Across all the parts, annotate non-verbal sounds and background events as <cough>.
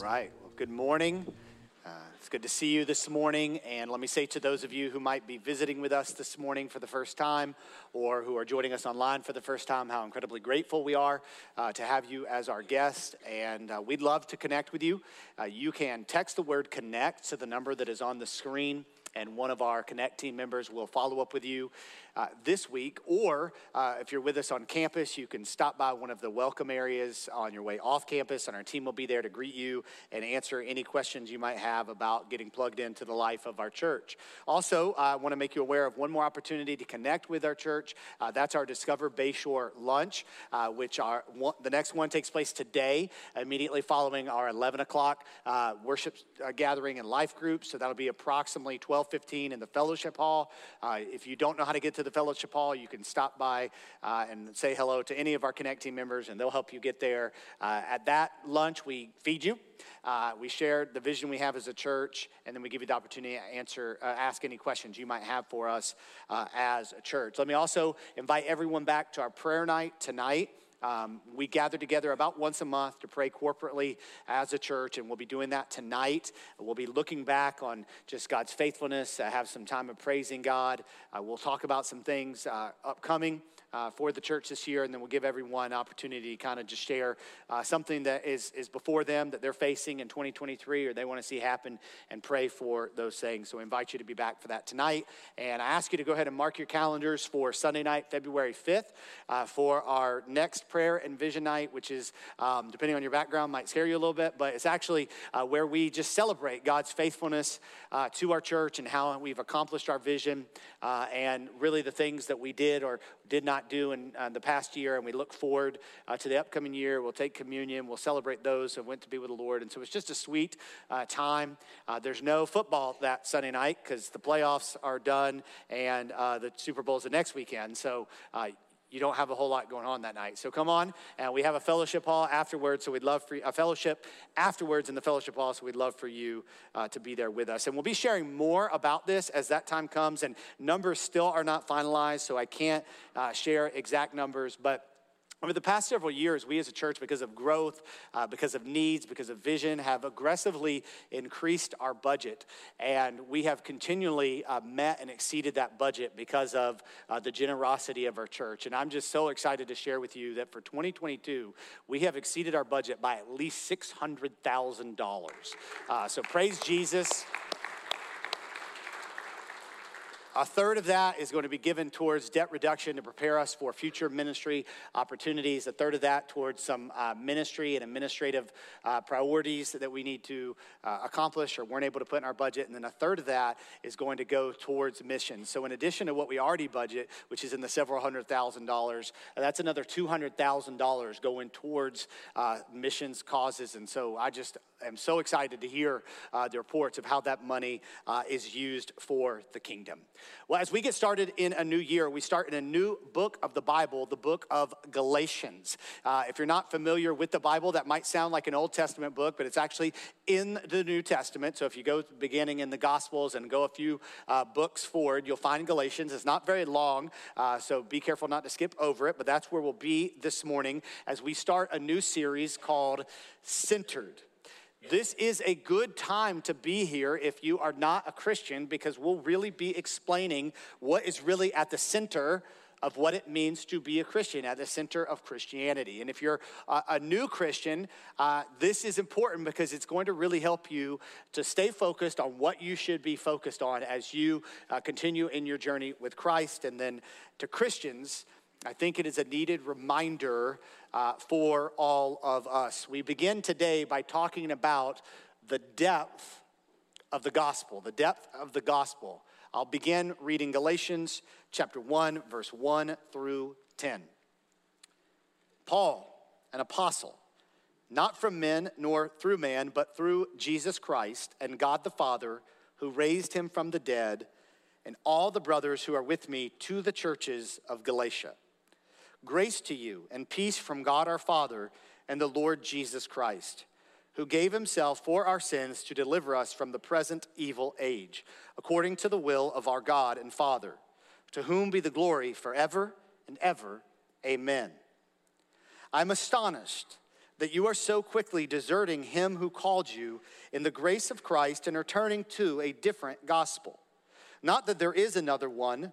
right. Well, good morning. Uh, it's good to see you this morning. And let me say to those of you who might be visiting with us this morning for the first time or who are joining us online for the first time, how incredibly grateful we are uh, to have you as our guest. And uh, we'd love to connect with you. Uh, you can text the word connect to the number that is on the screen and one of our Connect team members will follow up with you uh, this week. Or uh, if you're with us on campus, you can stop by one of the welcome areas on your way off campus, and our team will be there to greet you and answer any questions you might have about getting plugged into the life of our church. Also, I want to make you aware of one more opportunity to connect with our church. Uh, that's our Discover Bayshore lunch, uh, which one, the next one takes place today, immediately following our 11 o'clock uh, worship uh, gathering and life group. So that'll be approximately 12:15 in the fellowship hall. if you don't know how to get to the fellowship hall, you can stop by uh, and say hello to any of our Connect team members, and they'll help you get there. Uh, at that lunch, we feed you. Uh, we share the vision we have as a church, and then we give you the opportunity to answer, uh, ask any questions you might have for us uh, as a church. Let me also invite everyone back to our prayer night tonight. Um, we gather together about once a month to pray corporately as a church, and we'll be doing that tonight. We'll be looking back on just God's faithfulness, uh, have some time of praising God. Uh, we'll talk about some things uh, upcoming uh, for the church this year, and then we'll give everyone opportunity to kind of just share uh, something that is, is before them that they're facing in 2023 or they want to see happen and pray for those things. So I invite you to be back for that tonight. And I ask you to go ahead and mark your calendars for Sunday night, February 5th, uh, for our next prayer and vision night, which is, um, depending on your background, might scare you a little bit, but it's actually uh, where we just celebrate God's faithfulness uh, to our church and how we've accomplished our vision uh, and really the things that we did or did not do in uh, the past year, and we look forward uh, to the upcoming year. We'll take communion, we'll celebrate those who went to be with the Lord. And so it's just a sweet uh, time. Uh, there's no football that Sunday night because the playoffs are done and uh, the Super Bowl is the next weekend. So you don't have a whole lot going on that night. So come on, and we have a fellowship hall afterwards. So we'd love for you, a fellowship afterwards in the fellowship hall. So we'd love for you uh, to be there with us. And we'll be sharing more about this as that time comes. And numbers still are not finalized, so I can't uh, share exact numbers, but over the past several years, we as a church, because of growth, uh, because of needs, because of vision, have aggressively increased our budget. And we have continually uh, met and exceeded that budget because of uh, the generosity of our church. And I'm just so excited to share with you that for 2022, we have exceeded our budget by at least $600,000. Uh, so praise Jesus. A third of that is going to be given towards debt reduction to prepare us for future ministry opportunities. A third of that towards some uh, ministry and administrative uh, priorities that we need to uh, accomplish or weren't able to put in our budget. And then a third of that is going to go towards missions. So, in addition to what we already budget, which is in the several hundred thousand dollars, that's another $200,000 going towards uh, missions causes. And so, I just am so excited to hear uh, the reports of how that money uh, is used for the kingdom. Well, as we get started in a new year, we start in a new book of the Bible, the book of Galatians. Uh, if you're not familiar with the Bible, that might sound like an Old Testament book, but it's actually in the New Testament. So if you go beginning in the Gospels and go a few uh, books forward, you'll find Galatians. It's not very long, uh, so be careful not to skip over it, but that's where we'll be this morning as we start a new series called Centered. This is a good time to be here if you are not a Christian because we'll really be explaining what is really at the center of what it means to be a Christian, at the center of Christianity. And if you're a, a new Christian, uh, this is important because it's going to really help you to stay focused on what you should be focused on as you uh, continue in your journey with Christ. And then to Christians, I think it is a needed reminder uh, for all of us. We begin today by talking about the depth of the gospel, the depth of the gospel. I'll begin reading Galatians chapter 1, verse 1 through 10. Paul, an apostle, not from men nor through man, but through Jesus Christ and God the Father, who raised him from the dead, and all the brothers who are with me to the churches of Galatia. Grace to you and peace from God our Father and the Lord Jesus Christ, who gave himself for our sins to deliver us from the present evil age, according to the will of our God and Father, to whom be the glory forever and ever. Amen. I'm astonished that you are so quickly deserting him who called you in the grace of Christ and are turning to a different gospel. Not that there is another one,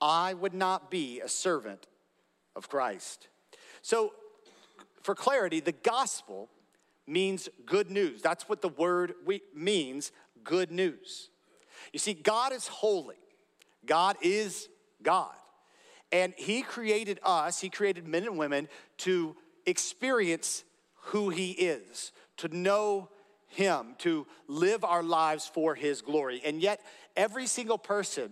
I would not be a servant of Christ. So, for clarity, the gospel means good news. That's what the word means good news. You see, God is holy, God is God. And He created us, He created men and women to experience who He is, to know Him, to live our lives for His glory. And yet, every single person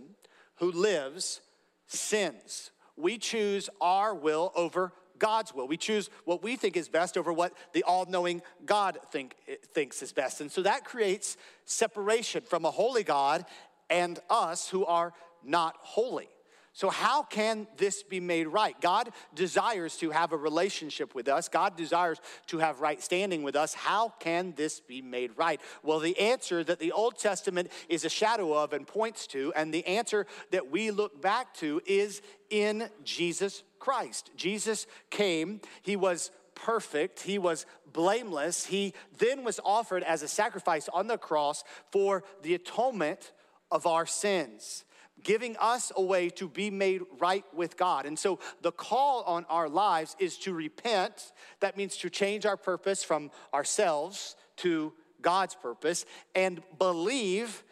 who lives sins. We choose our will over God's will. We choose what we think is best over what the all knowing God think, thinks is best. And so that creates separation from a holy God and us who are not holy. So, how can this be made right? God desires to have a relationship with us. God desires to have right standing with us. How can this be made right? Well, the answer that the Old Testament is a shadow of and points to, and the answer that we look back to is in Jesus Christ. Jesus came, He was perfect, He was blameless. He then was offered as a sacrifice on the cross for the atonement of our sins giving us a way to be made right with God. And so the call on our lives is to repent. That means to change our purpose from ourselves to God's purpose and believe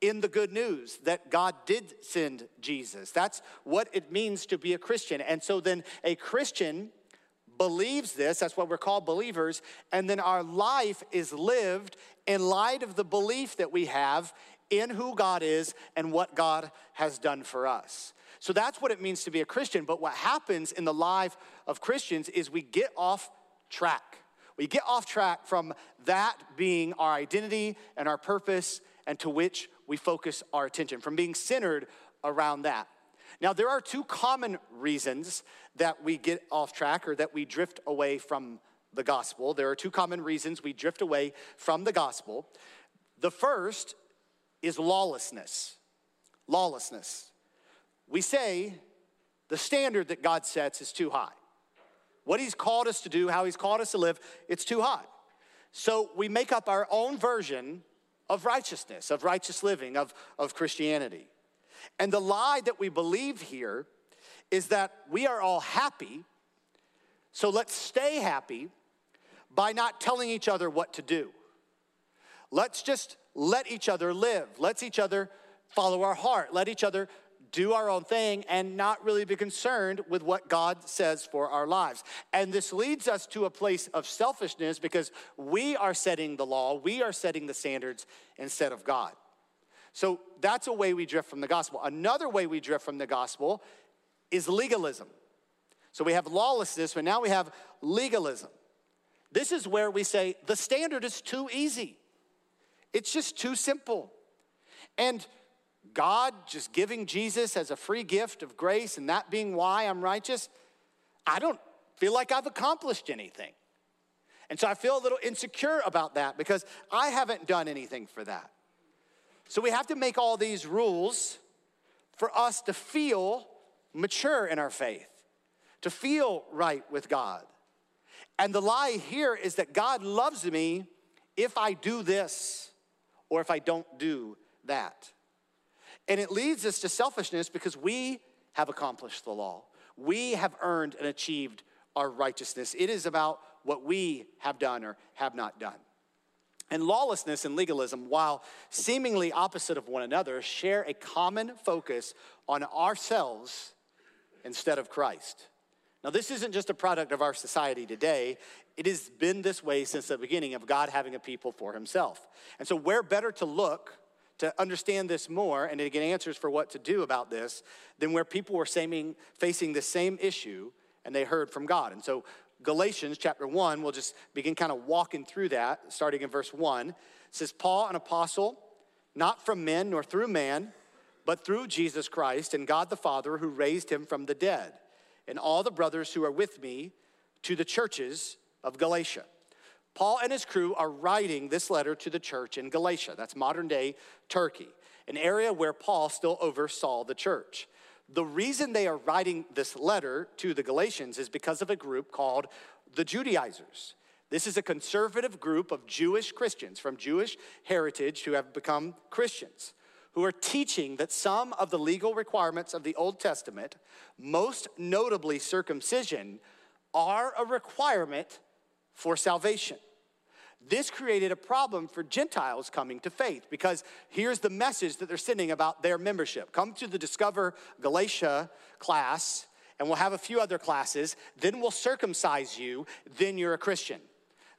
in the good news that God did send Jesus. That's what it means to be a Christian. And so then a Christian believes this, that's what we're called believers, and then our life is lived in light of the belief that we have in who God is and what God has done for us. So that's what it means to be a Christian. But what happens in the life of Christians is we get off track. We get off track from that being our identity and our purpose and to which we focus our attention, from being centered around that. Now, there are two common reasons that we get off track or that we drift away from the gospel. There are two common reasons we drift away from the gospel. The first is lawlessness. Lawlessness. We say the standard that God sets is too high. What He's called us to do, how He's called us to live, it's too high. So we make up our own version of righteousness, of righteous living, of, of Christianity. And the lie that we believe here is that we are all happy, so let's stay happy by not telling each other what to do. Let's just let each other live. Let's each other follow our heart. Let each other do our own thing and not really be concerned with what God says for our lives. And this leads us to a place of selfishness because we are setting the law, we are setting the standards instead of God. So that's a way we drift from the gospel. Another way we drift from the gospel is legalism. So we have lawlessness, but now we have legalism. This is where we say the standard is too easy. It's just too simple. And God just giving Jesus as a free gift of grace and that being why I'm righteous, I don't feel like I've accomplished anything. And so I feel a little insecure about that because I haven't done anything for that. So we have to make all these rules for us to feel mature in our faith, to feel right with God. And the lie here is that God loves me if I do this or if I don't do that. And it leads us to selfishness because we have accomplished the law. We have earned and achieved our righteousness. It is about what we have done or have not done. And lawlessness and legalism, while seemingly opposite of one another, share a common focus on ourselves instead of Christ. Now, this isn't just a product of our society today, it has been this way since the beginning of God having a people for himself. And so, where better to look to understand this more and to get answers for what to do about this than where people were saying, facing the same issue and they heard from God. And so, Galatians chapter 1. We'll just begin kind of walking through that, starting in verse 1. It says, Paul, an apostle, not from men nor through man, but through Jesus Christ and God the Father who raised him from the dead, and all the brothers who are with me to the churches of Galatia. Paul and his crew are writing this letter to the church in Galatia. That's modern day Turkey, an area where Paul still oversaw the church. The reason they are writing this letter to the Galatians is because of a group called the Judaizers. This is a conservative group of Jewish Christians from Jewish heritage who have become Christians, who are teaching that some of the legal requirements of the Old Testament, most notably circumcision, are a requirement for salvation. This created a problem for Gentiles coming to faith because here's the message that they're sending about their membership. Come to the Discover Galatia class, and we'll have a few other classes. Then we'll circumcise you. Then you're a Christian.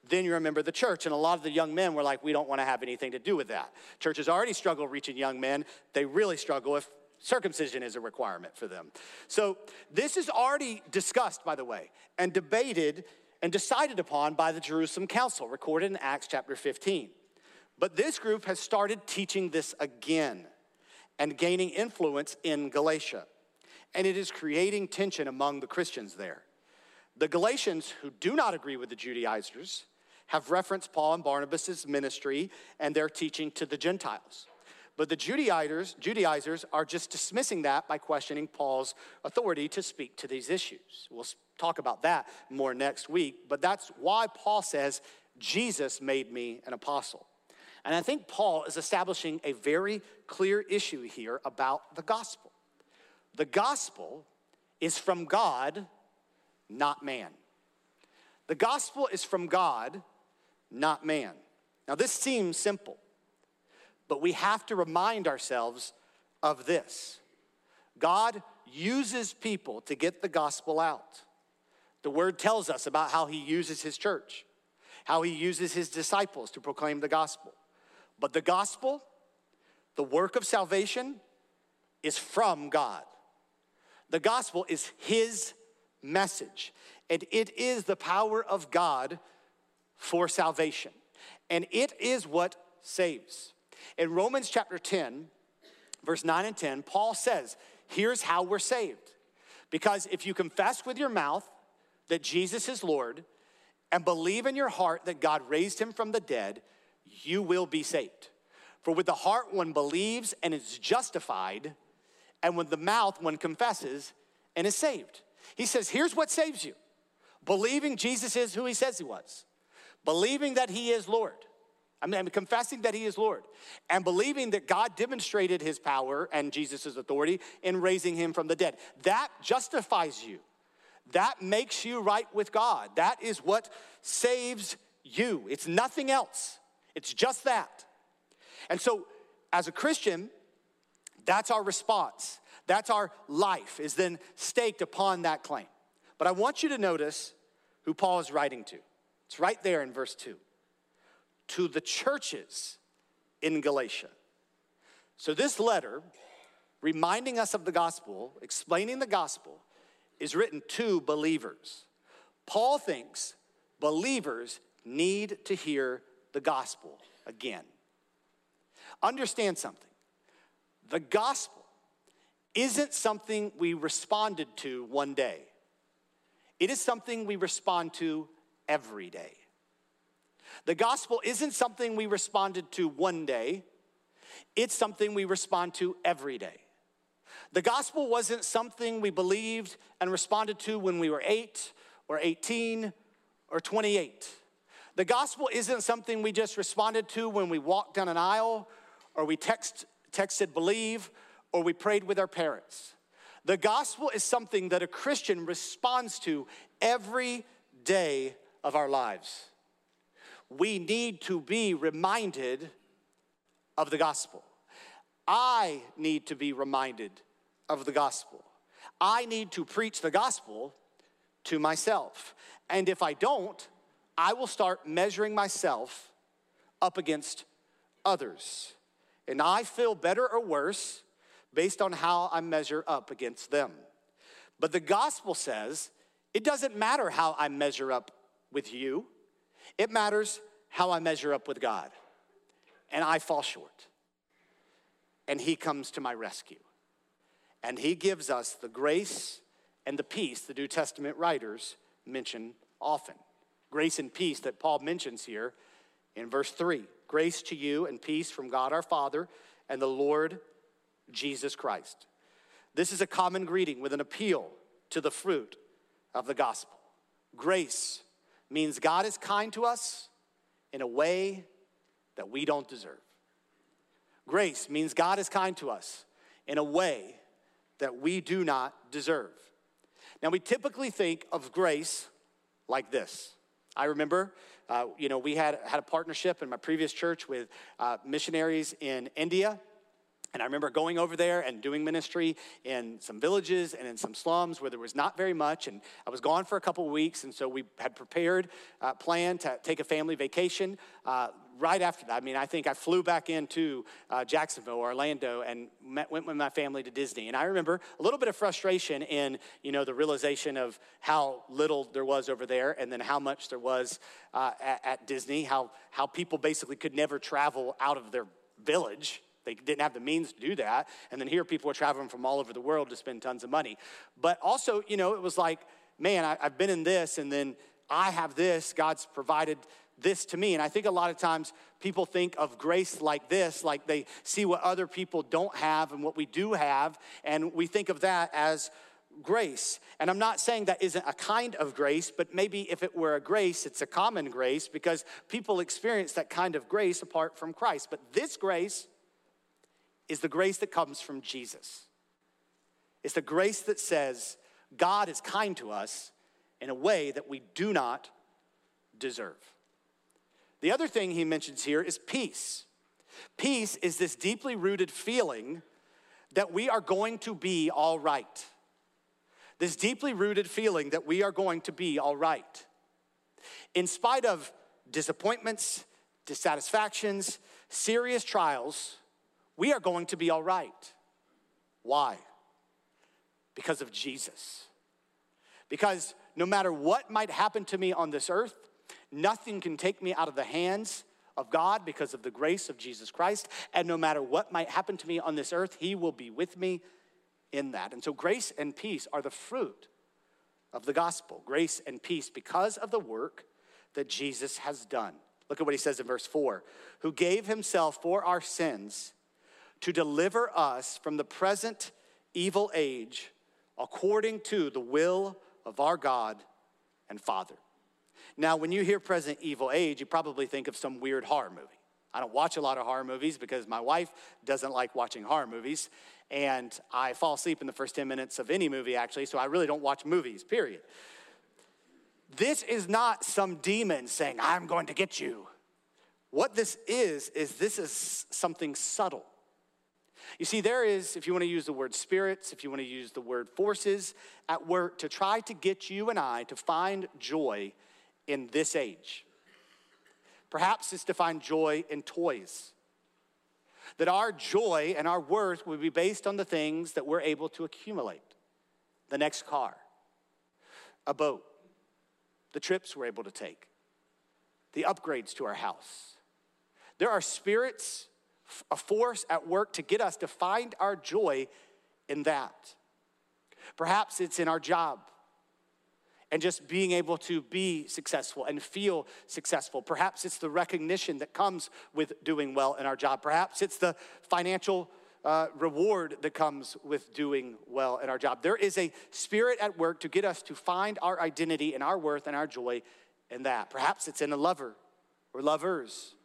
Then you're a member of the church. And a lot of the young men were like, we don't want to have anything to do with that. Churches already struggle reaching young men. They really struggle if circumcision is a requirement for them. So this is already discussed, by the way, and debated and decided upon by the Jerusalem Council, recorded in Acts chapter 15. But this group has started teaching this again and gaining influence in Galatia. And it is creating tension among the Christians there. The Galatians, who do not agree with the Judaizers, have referenced Paul and Barnabas' ministry and their teaching to the Gentiles. But the Judaizers, Judaizers are just dismissing that by questioning Paul's authority to speak to these issues. We'll talk about that more next week, but that's why Paul says, Jesus made me an apostle. And I think Paul is establishing a very clear issue here about the gospel. The gospel is from God, not man. The gospel is from God, not man. Now, this seems simple. But we have to remind ourselves of this God uses people to get the gospel out. The word tells us about how he uses his church, how he uses his disciples to proclaim the gospel. But the gospel, the work of salvation, is from God. The gospel is his message, and it is the power of God for salvation. And it is what saves. In Romans chapter 10, verse 9 and 10, Paul says, Here's how we're saved. Because if you confess with your mouth that Jesus is Lord and believe in your heart that God raised him from the dead, you will be saved. For with the heart one believes and is justified, and with the mouth one confesses and is saved. He says, Here's what saves you believing Jesus is who he says he was, believing that he is Lord I mean, confessing that he is Lord and believing that God demonstrated his power and Jesus' authority in raising him from the dead. That justifies you. That makes you right with God. That is what saves you. It's nothing else, it's just that. And so, as a Christian, that's our response. That's our life, is then staked upon that claim. But I want you to notice who Paul is writing to. It's right there in verse 2 to the churches in Galatia. So, this letter, reminding us of the gospel, explaining the gospel, is written to believers. Paul thinks believers need to hear the gospel again. Understand something the gospel isn't something we responded to one day, it is something we respond to every day. The gospel isn't something we responded to one day, it's something we respond to every day. The gospel wasn't something we believed and responded to when we were eight or 18 or 28. The gospel isn't something we just responded to when we walked down an aisle or we text, texted believe or we prayed with our parents. The gospel is something that a Christian responds to every day of our lives we need to be reminded of the gospel. I need to be reminded of the gospel. I need to preach the gospel to myself. And if I don't, I will start measuring myself up against others. And I feel better or worse based on how I measure up against them. But the gospel says It doesn't matter how I measure up with you, it matters how I measure up with God. And I fall short. And He comes to my rescue. And He gives us the grace and the peace the New Testament writers mention often. Grace and peace that Paul mentions here in verse 3. Grace to you and peace from God our Father and the Lord Jesus Christ. This is a common greeting with an appeal to the fruit of the gospel. Grace means God is kind to us in a way that we don't deserve. Grace means God is kind to us in a way that we do not deserve. Now, we typically think of grace like this. I remember, uh, you know, we had, had a partnership in my previous church with uh, missionaries in India and I remember going over there and doing ministry in some villages and in some slums where there was not very much. And I was gone for a couple of weeks. And so we had prepared, uh, planned to take a family vacation uh, right after that. I mean, I think I flew back into uh, Jacksonville Orlando and met, went with my family to Disney. And I remember a little bit of frustration in, you know, the realization of how little there was over there and then how much there was uh, at, at Disney, how, how people basically could never travel out of their village they didn't have the means to do that. And then here people were traveling from all over the world to spend tons of money. But also, you know, it was like, man, I, have been in this and then I have this. God's provided this to me. And I think a lot of times people think of grace like this, like they see what other people don't have and what we do have. And we think of that as grace. And I'm not saying that isn't a kind of grace, but maybe if it were a grace, it's a common grace because people experience that kind of grace apart from Christ. But this grace, is the grace that comes from Jesus. It's the grace that says God is kind to us in a way that we do not deserve. The other thing he mentions here is peace. Peace is this deeply rooted feeling that we are going to be all right. This deeply rooted feeling that we are going to be all right. In spite of disappointments, dissatisfactions, serious trials, we are going to be all right. Why? Because of Jesus. Because no matter what might happen to me on this earth, nothing can take me out of the hands of God because of the grace of Jesus Christ. And no matter what might happen to me on this earth, He will be with me in that. And so, grace and peace are the fruit of the gospel. Grace and peace because of the work that Jesus has done. Look at what He says in verse 4 who gave Himself for our sins to deliver us from the present evil age according to the will of our God and Father. Now, when you hear present evil age, you probably think of some weird horror movie. I don't watch a lot of horror movies because my wife doesn't like watching horror movies. And I fall asleep in the first 10 minutes of any movie, actually, so I really don't watch movies, period. This is not some demon saying, I'm going to get you. What this is, is this is something subtle. You see, there is, if you want to use the word spirits, if you want to use the word forces at work to try to get you and I to find joy in this age. Perhaps it's to find joy in toys. That our joy and our worth would be based on the things that we're able to accumulate the next car, a boat, the trips we're able to take, the upgrades to our house. There are spirits a force at work to get us to find our joy in that. Perhaps it's in our job and just being able to be successful and feel successful. Perhaps it's the recognition that comes with doing well in our job. Perhaps it's the financial uh, reward that comes with doing well in our job. There is a spirit at work to get us to find our identity and our worth and our joy in that. Perhaps it's in a lover or lovers.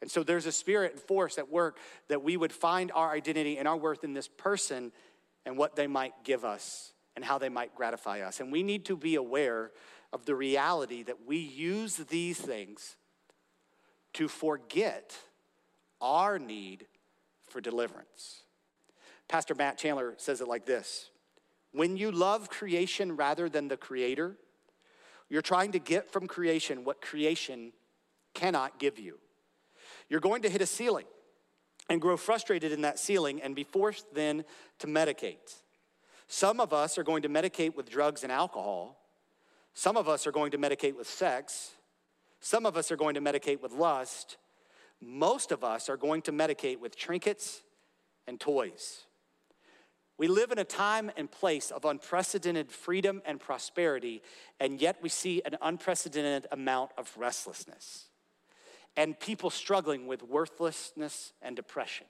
And so there's a spirit and force at work that we would find our identity and our worth in this person and what they might give us and how they might gratify us. And we need to be aware of the reality that we use these things to forget our need for deliverance. Pastor Matt Chandler says it like this When you love creation rather than the creator, you're trying to get from creation what creation cannot give you you're going to hit a ceiling and grow frustrated in that ceiling and be forced then to medicate. Some of us are going to medicate with drugs and alcohol Some of us are going to medicate with sex. Some of us are going to medicate with lust. Most of us are going to medicate with trinkets and toys. We live in a time and place of unprecedented freedom and prosperity, and yet we see an unprecedented amount of restlessness and people struggling with worthlessness and depression.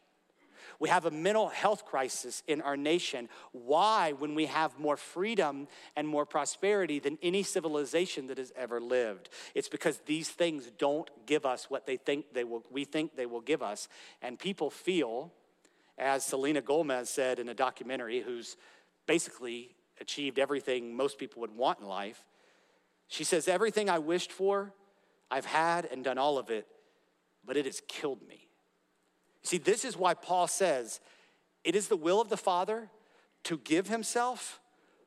We have a mental health crisis in our nation. Why, when we have more freedom and more prosperity than any civilization that has ever lived? It's because these things don't give us what they think they will, we think they will give us. And people feel as Selena Gomez said in a documentary, who's basically achieved everything most people would want in life. She says, Everything I wished for, I've had and done all of it, but it has killed me. See, this is why Paul says it is the will of the Father to give himself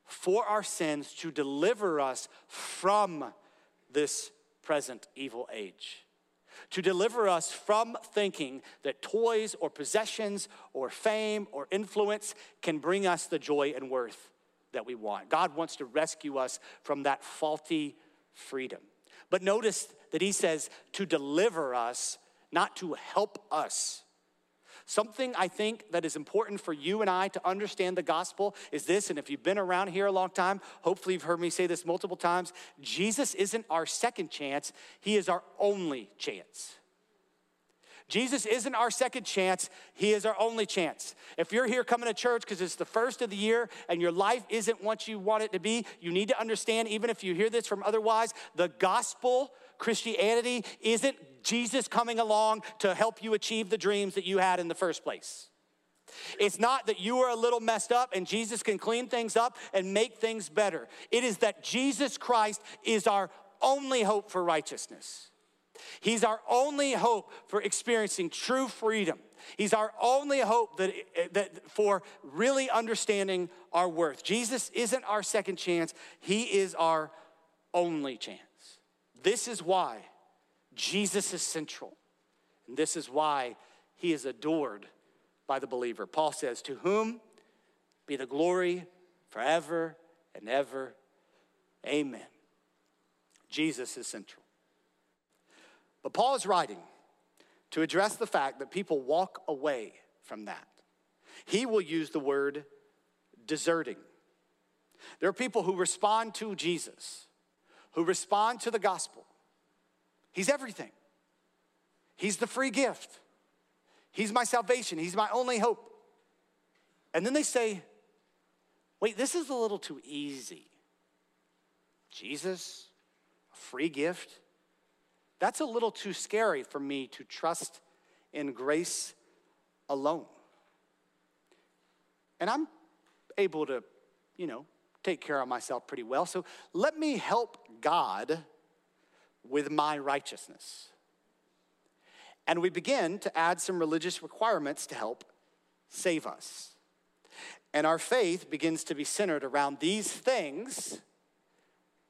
for our sins to deliver us from this present evil age to deliver us from thinking that toys or possessions or fame or influence can bring us the joy and worth that we want. God wants to rescue us from that faulty freedom. But notice that he says to deliver us, not to help us. Something I think that is important for you and I to understand the gospel is this, and if you've been around here a long time, hopefully you've heard me say this multiple times Jesus isn't our second chance, He is our only chance. Jesus isn't our second chance, He is our only chance. If you're here coming to church because it's the first of the year and your life isn't what you want it to be, you need to understand, even if you hear this from otherwise, the gospel, Christianity, isn't Jesus coming along to help you achieve the dreams that you had in the first place. It's not that you are a little messed up and Jesus can clean things up and make things better. It is that Jesus Christ is our only hope for righteousness. He's our only hope for experiencing true freedom. He's our only hope that, that for really understanding our worth. Jesus isn't our second chance, He is our only chance. This is why Jesus is central. And this is why he is adored by the believer. Paul says, To whom be the glory forever and ever. Amen. Jesus is central. But Paul is writing to address the fact that people walk away from that. He will use the word deserting. There are people who respond to Jesus, who respond to the gospel, He's everything. He's the free gift. He's my salvation. He's my only hope. And then they say, wait, this is a little too easy. Jesus, a free gift? That's a little too scary for me to trust in grace alone. And I'm able to, you know, take care of myself pretty well. So let me help God with my righteousness. And we begin to add some religious requirements to help save us. And our faith begins to be centered around these things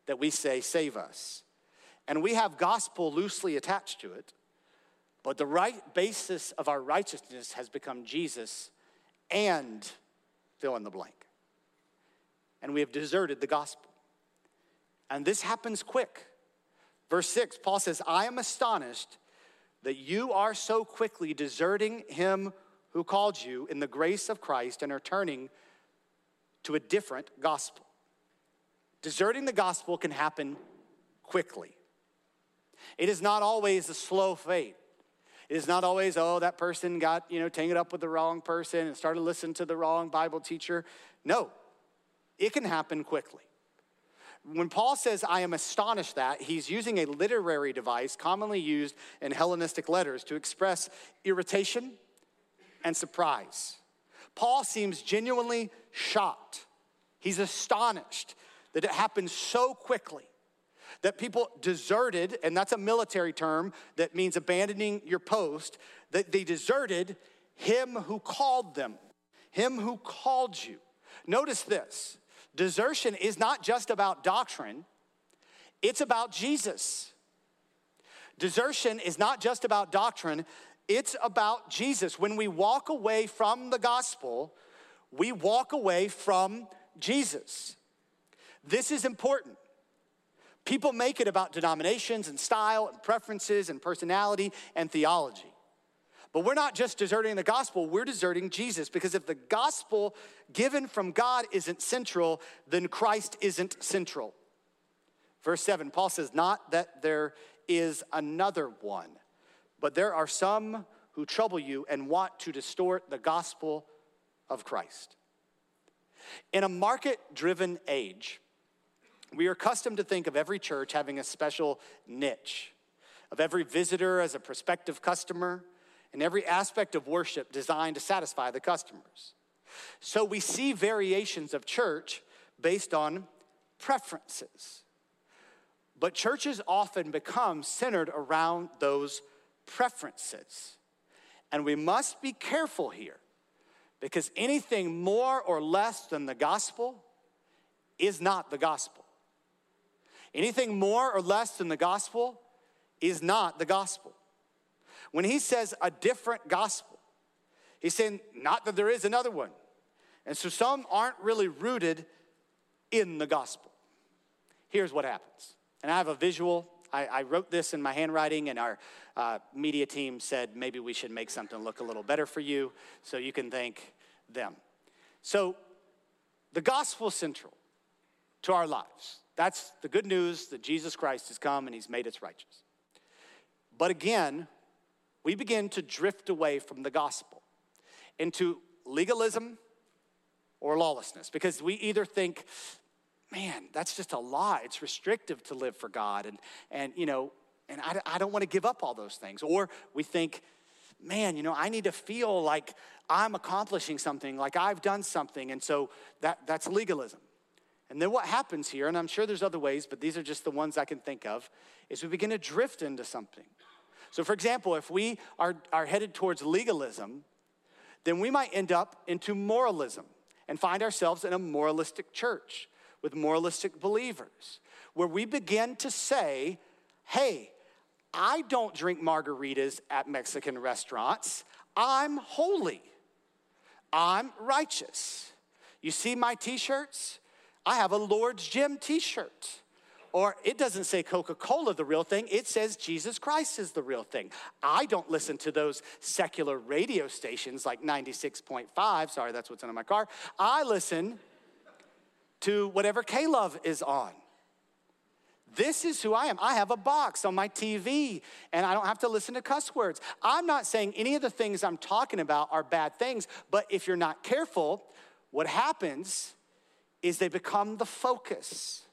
that we say save us. And we have gospel loosely attached to it, but the right basis of our righteousness has become Jesus and fill in the blank. And we have deserted the gospel. And this happens quick. Verse 6, Paul says, I am astonished that you are so quickly deserting him who called you in the grace of Christ and are turning to a different gospel. Deserting the gospel can happen quickly. It is not always a slow fate. It is not always, oh, that person got, you know, tangled up with the wrong person and started listening to the wrong Bible teacher. No, it can happen quickly. When Paul says, I am astonished that, he's using a literary device commonly used in Hellenistic letters to express irritation and surprise. Paul seems genuinely shocked. He's astonished that it happened so quickly that people deserted, and that's a military term that means abandoning your post, that they deserted him who called them, him who called you. Notice this Desertion is not just about doctrine, it's about Jesus. Desertion is not just about doctrine, it's about Jesus. When we walk away from the gospel, we walk away from Jesus. This is important People make it about denominations and style and preferences and personality and theology. But we're not just deserting the gospel, we're deserting Jesus because if the gospel given from God isn't central, then Christ isn't central. Verse 7, Paul says, Not that there is another one, but there are some who trouble you and want to distort the gospel of Christ. In a market driven age, we are accustomed to think of every church having a special niche, of every visitor as a prospective customer, and every aspect of worship designed to satisfy the customers. So we see variations of church based on preferences. But churches often become centered around those preferences. And we must be careful here because anything more or less than the gospel is not the gospel. Anything more or less than the gospel is not the gospel. When he says a different gospel, he's saying not that there is another one. And so some aren't really rooted in the gospel. Here's what happens. And I have a visual. I, I wrote this in my handwriting, and our uh, media team said maybe we should make something look a little better for you so you can thank them. So the gospel central to our lives. That's the good news that Jesus Christ has come and he's made us righteous. But again, we begin to drift away from the gospel into legalism or lawlessness because we either think, man, that's just a lie. It's restrictive to live for God. And, and you know, and I, I don't want to give up all those things. Or we think, man, you know, I need to feel like I'm accomplishing something, like I've done something. And so that, that's legalism. And then what happens here, and I'm sure there's other ways, but these are just the ones I can think of, is we begin to drift into something. So, for example, if we are, are headed towards legalism, then we might end up into moralism and find ourselves in a moralistic church with moralistic believers, where we begin to say, hey, I don't drink margaritas at Mexican restaurants. I'm holy. I'm righteous. You see my t shirts? I have a Lord's Gym t shirt. Or it doesn't say Coca Cola, the real thing. It says Jesus Christ is the real thing. I don't listen to those secular radio stations like 96.5. Sorry, that's what's in my car. I listen to whatever K Love is on. This is who I am. I have a box on my TV and I don't have to listen to cuss words. I'm not saying any of the things I'm talking about are bad things, but if you're not careful, what happens is they become the focus.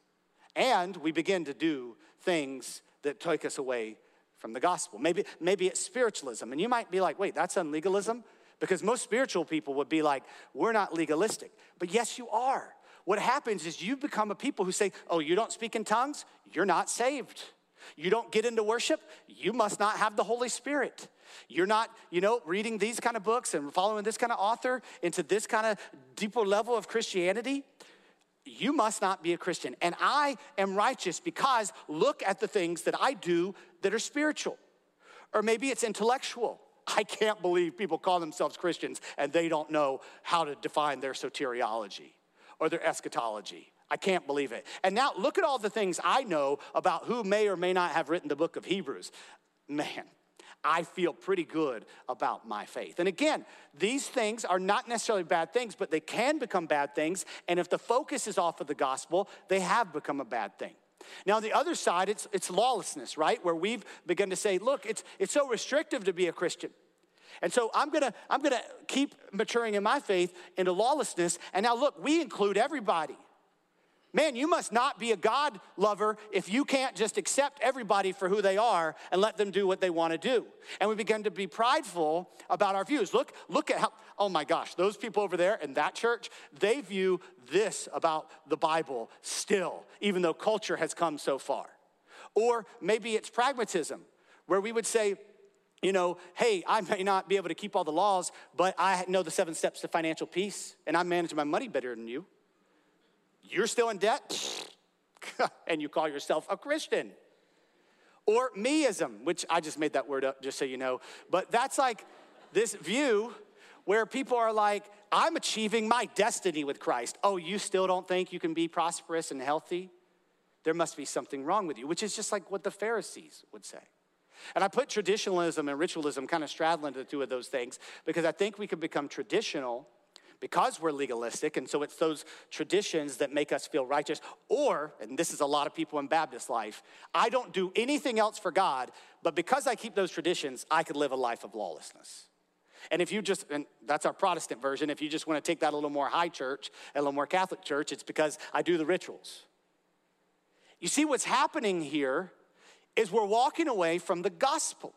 And we begin to do things that take us away from the gospel. Maybe, maybe it's spiritualism. And you might be like, wait, that's unlegalism? Because most spiritual people would be like, we're not legalistic. But yes, you are. What happens is you become a people who say, oh, you don't speak in tongues? You're not saved. You don't get into worship? You must not have the Holy Spirit. You're not, you know, reading these kind of books and following this kind of author into this kind of deeper level of Christianity you must not be a Christian. And I am righteous because look at the things that I do that are spiritual. Or maybe it's intellectual. I can't believe people call themselves Christians and they don't know how to define their soteriology or their eschatology. I can't believe it. And now look at all the things I know about who may or may not have written the book of Hebrews. Man, I feel pretty good about my faith. And again, these things are not necessarily bad things, but they can become bad things. And if the focus is off of the gospel, they have become a bad thing. Now, the other side, it's, it's lawlessness, right? Where we've begun to say, look, it's, it's so restrictive to be a Christian. And so I'm gonna, I'm gonna keep maturing in my faith into lawlessness. And now, look, we include everybody. Man, you must not be a God lover if you can't just accept everybody for who they are and let them do what they want to do. And we begin to be prideful about our views. Look, look at how, oh my gosh, those people over there in that church, they view this about the Bible still, even though culture has come so far. Or maybe it's pragmatism, where we would say, you know, hey, I may not be able to keep all the laws, but I know the seven steps to financial peace, and I manage my money better than you. You're still in debt? <laughs> and you call yourself a Christian. Or meism, which I just made that word up just so you know. But that's like this view where people are like, I'm achieving my destiny with Christ. Oh, you still don't think you can be prosperous and healthy? there must be something wrong with you, which is just like what the Pharisees would say. And I put traditionalism and ritualism kind of straddling the two of those things because I think we can become traditional because we're legalistic, and so it's those traditions that make us feel righteous. Or, and this is a lot of people in Baptist life, I don't do anything else for God, but because I keep those traditions, I could live a life of lawlessness. And if you just, and that's our Protestant version, if you just want to take that a little more high church, a little more Catholic church, it's because I do the rituals. You see, what's happening here is we're walking away from the gospel.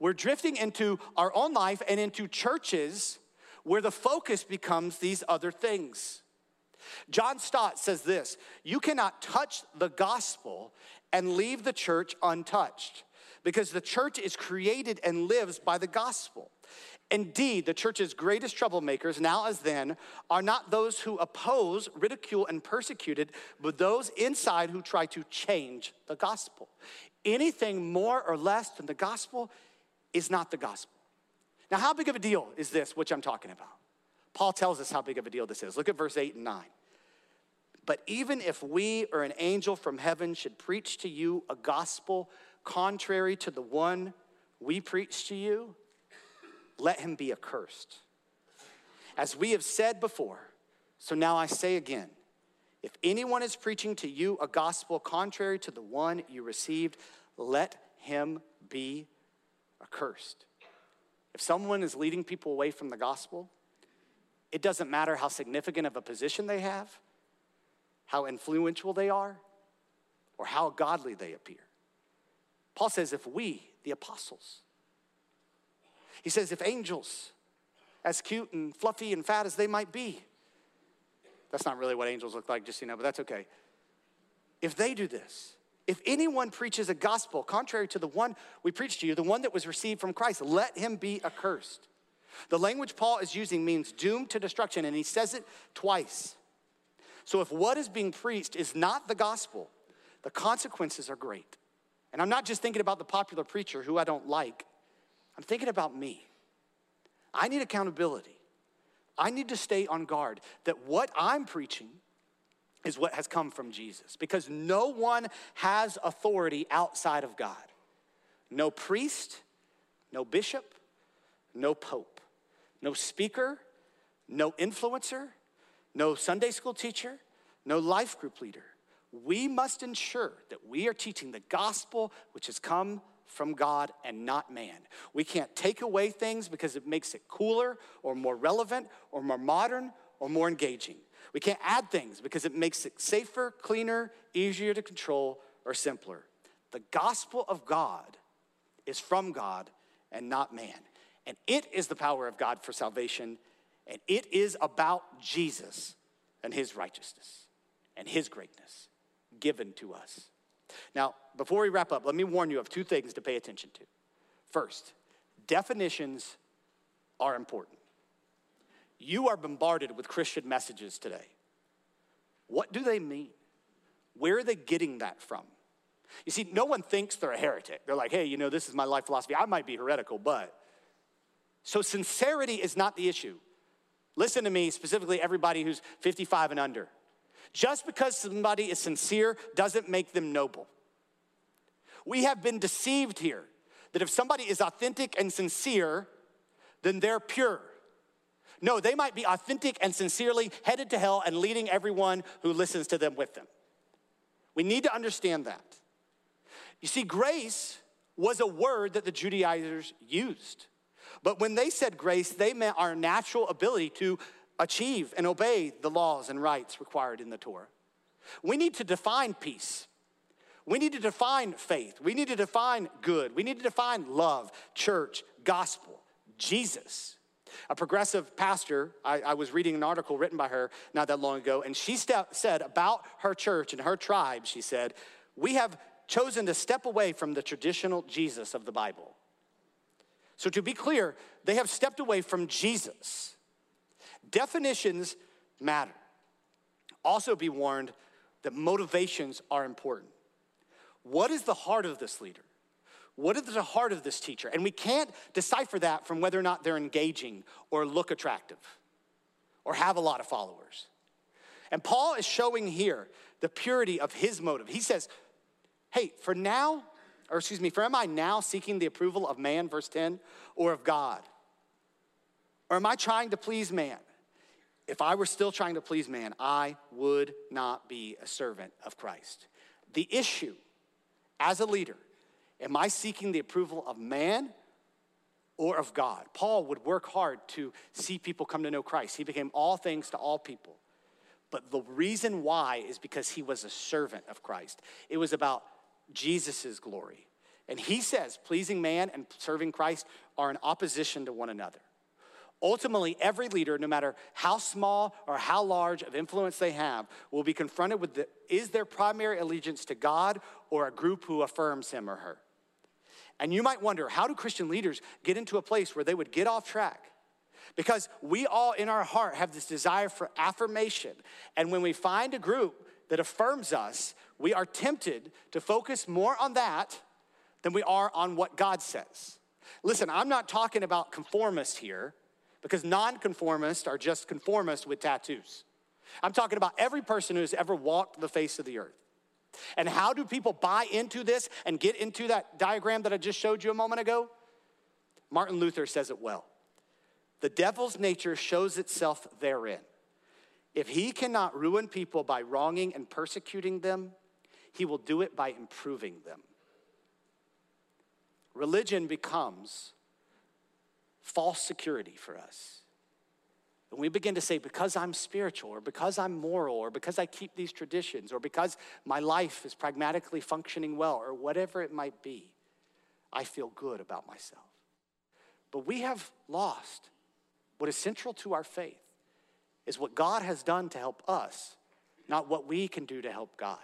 We're drifting into our own life and into churches where the focus becomes these other things. John Stott says this You cannot touch the gospel and leave the church untouched because the church is created and lives by the gospel. Indeed, the church's greatest troublemakers, now as then, are not those who oppose, ridicule, and persecuted, but those inside who try to change the gospel. Anything more or less than the gospel is not the gospel. Now, how big of a deal is this, which I'm talking about? Paul tells us how big of a deal this is. Look at verse 8 and 9. But even if we or an angel from heaven should preach to you a gospel contrary to the one we preach to you, let him be accursed. As we have said before, so now I say again if anyone is preaching to you a gospel contrary to the one you received, let him be accursed. If someone is leading people away from the gospel, it doesn't matter how significant of a position they have, how influential they are, or how godly they appear. Paul says, if we, the apostles, he says, if angels, as cute and fluffy and fat as they might be, that's not really what angels look like, just you know, but that's okay. If they do this, if anyone preaches a gospel contrary to the one we preach to you, the one that was received from Christ, let him be accursed. The language Paul is using means doomed to destruction, and he says it twice. So if what is being preached is not the gospel, the consequences are great. And I'm not just thinking about the popular preacher who I don't like, I'm thinking about me. I need accountability. I need to stay on guard that what I'm preaching is what has come from Jesus because no one has authority outside of God. No priest, no bishop, no pope, no speaker, no influencer, no Sunday school teacher, no life group leader. We must ensure that we are teaching the gospel which has come from God and not man. We can't take away things because it makes it cooler or more relevant or more modern or more engaging. We can't add things because it makes it safer, cleaner, easier to control, or simpler. The gospel of God is from God and not man. And it is the power of God for salvation, and it is about Jesus and his righteousness and his greatness given to us. Now, before we wrap up, let me warn you of two things to pay attention to. First, definitions are important. You are bombarded with Christian messages today. What do they mean? Where are they getting that from? You see, no one thinks they're a heretic. They're like, hey, you know, this is my life philosophy. I might be heretical, but. So, sincerity is not the issue. Listen to me, specifically, everybody who's 55 and under. Just because somebody is sincere doesn't make them noble. We have been deceived here that if somebody is authentic and sincere, then they're pure. No, they might be authentic and sincerely headed to hell and leading everyone who listens to them with them. We need to understand that. You see, grace was a word that the Judaizers used. But when they said grace, they meant our natural ability to achieve and obey the laws and rites required in the Torah. We need to define peace. We need to define faith. We need to define good. We need to define love, church, gospel, Jesus. A progressive pastor, I, I, was reading an article written by her not that long ago, and she said about her church and her tribe, she said, We have chosen to step away from the traditional Jesus of the Bible. So, to be clear, they have stepped away from Jesus. Definitions matter. Also, be warned that motivations are important. What is the heart of this leader? What is the heart of this teacher? And we can't decipher that from whether or not they're engaging or look attractive or have a lot of followers. And Paul is showing here the purity of his motive. He says, Hey, for now, or excuse me, for am I now seeking the approval of man, verse 10, or of God? Or am I trying to please man? If I were still trying to please man, I would not be a servant of Christ. The issue as a leader, am I seeking the approval of man or of God? Paul would work hard to see people come to know Christ. He became all things to all people. But the reason why is because he was a servant of Christ. It was about Jesus' glory. And he says pleasing man and serving Christ are in opposition to one another. Ultimately, every leader, no matter how small or how large of influence they have, will be confronted with the, is their primary allegiance to God or a group who affirms him or her? And you might wonder, how do Christian leaders get into a place where they would get off track? Because we all in our heart have this desire for affirmation. And when we find a group that affirms us, we are tempted to focus more on that than we are on what God says. Listen, I'm not talking about conformists here because nonconformists are just conformists with tattoos. I'm talking about every person who's ever walked the face of the earth. And how do people buy into this and get into that diagram that I just showed you a moment ago? Martin Luther says it well. The devil's nature shows itself therein. If he cannot ruin people by wronging and persecuting them, he will do it by improving them. Religion becomes false security for us. And we begin to say, because I'm spiritual, or because I'm moral, or because I keep these traditions, or because my life is pragmatically functioning well, or whatever it might be, I feel good about myself. But we have lost what is central to our faith is what God has done to help us, not what we can do to help God.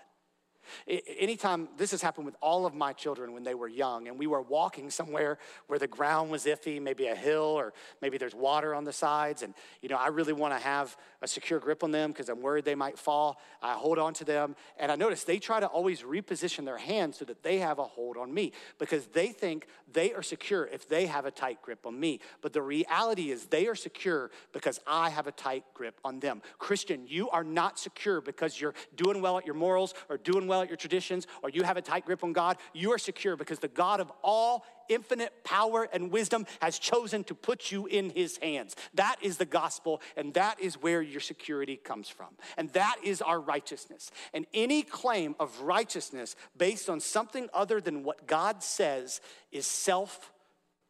Anytime this has happened with all of my children when they were young, and we were walking somewhere where the ground was iffy, maybe a hill, or maybe there's water on the sides, and you know, I really want to have a secure grip on them because I'm worried they might fall. I hold on to them, and I notice they try to always reposition their hands so that they have a hold on me because they think they are secure if they have a tight grip on me. But the reality is they are secure because I have a tight grip on them. Christian, you are not secure because you're doing well at your morals or doing well at your traditions or you have a tight grip on God. You are secure because the God of all infinite power and wisdom has chosen to put you in his hands. That is the gospel, and that is where your security comes from. And that is our righteousness. And any claim of righteousness based on something other than what God says is self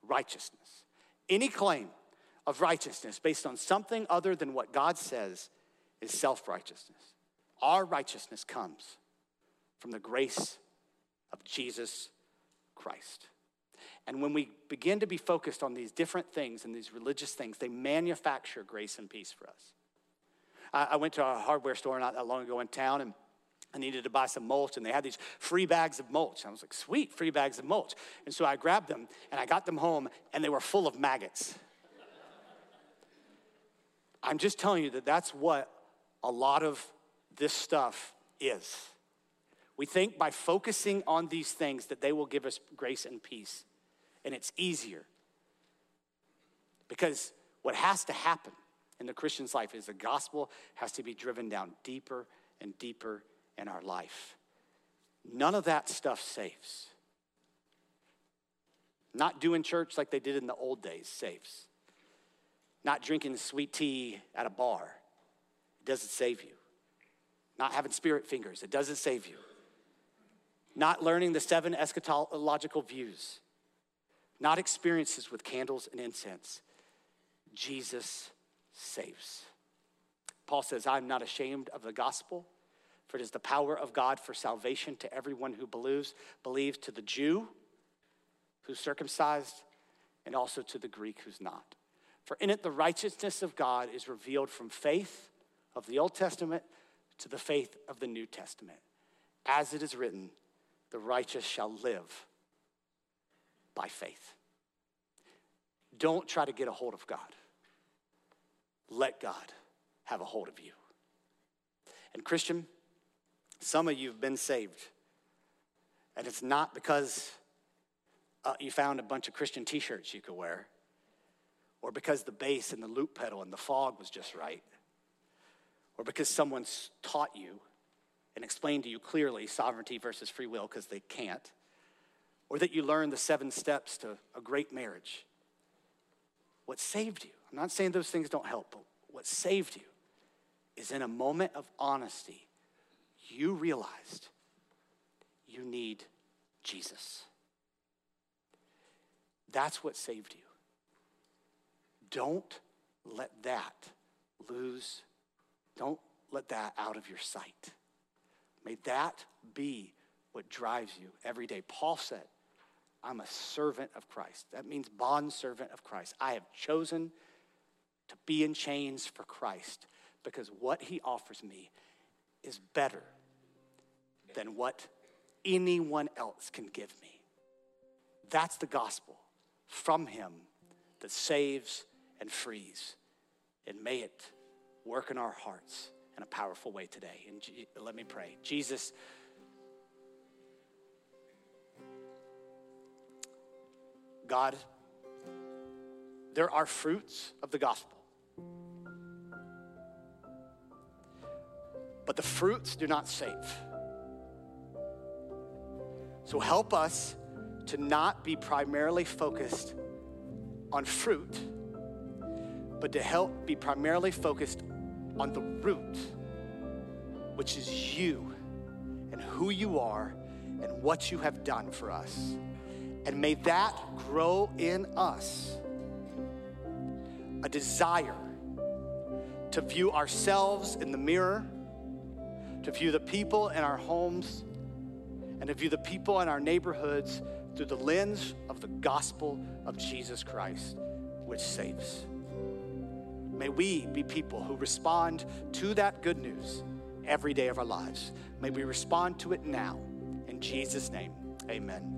righteousness. Any claim of righteousness based on something other than what God says is self righteousness. Our righteousness comes from the grace of Jesus Christ. And when we begin to be focused on these different things and these religious things, they manufacture grace and peace for us. I, I went to a hardware store not that long ago in town and I needed to buy some mulch, and they had these free bags of mulch. I was like, sweet, free bags of mulch. And so I grabbed them and I got them home, and they were full of maggots. I'm just telling you that that's what a lot of this stuff is. We think by focusing on these things that they will give us grace and peace. And it's easier. Because what has to happen in the Christian's life is the gospel has to be driven down deeper and deeper in our life. None of that stuff saves. Not doing church like they did in the old days saves. Not drinking sweet tea at a bar, it doesn't save you. Not having spirit fingers, it doesn't save you not learning the seven eschatological views, not experiences with candles and incense. Jesus saves. Paul says, I'm not ashamed of the gospel, for it is the power of God for salvation to everyone who believes, believes to the Jew who's circumcised, and also to the Greek who's not. For in it the righteousness of God is revealed from faith of the Old Testament to the faith of the New Testament. As it is written, the righteous shall live by faith. Don't try to get a hold of God. Let God have a hold of you. And, Christian, some of you have been saved. And it's not because uh, you found a bunch of Christian t shirts you could wear, or because the bass and the loop pedal and the fog was just right, or because someone's taught you and explain to you clearly sovereignty versus free will because they can't, or that you learn the seven steps to a great marriage. What saved you, I'm not saying those things don't help, but what saved you is in a moment of honesty, you realized you need Jesus. That's what saved you. Don't let that lose, don't let that out of your sight. May that be what drives you every day. Paul said, I'm a servant of Christ. That means bond servant of Christ. I have chosen to be in chains for Christ because what he offers me is better than what anyone else can give me. That's the gospel from him that saves and frees. And may it work in our hearts in a powerful way today. And let me pray. Jesus, God, there are fruits of the gospel. But the fruits do not save. So help us to not be primarily focused on fruit, but to help be primarily focused on the root, which is you and who you are and what you have done for us. And may that grow in us a desire to view ourselves in the mirror, to view the people in our homes, and to view the people in our neighborhoods through the lens of the gospel of Jesus Christ, which saves. May we be people who respond to that good news every day of our lives. May we respond to it now. In Jesus' name, amen.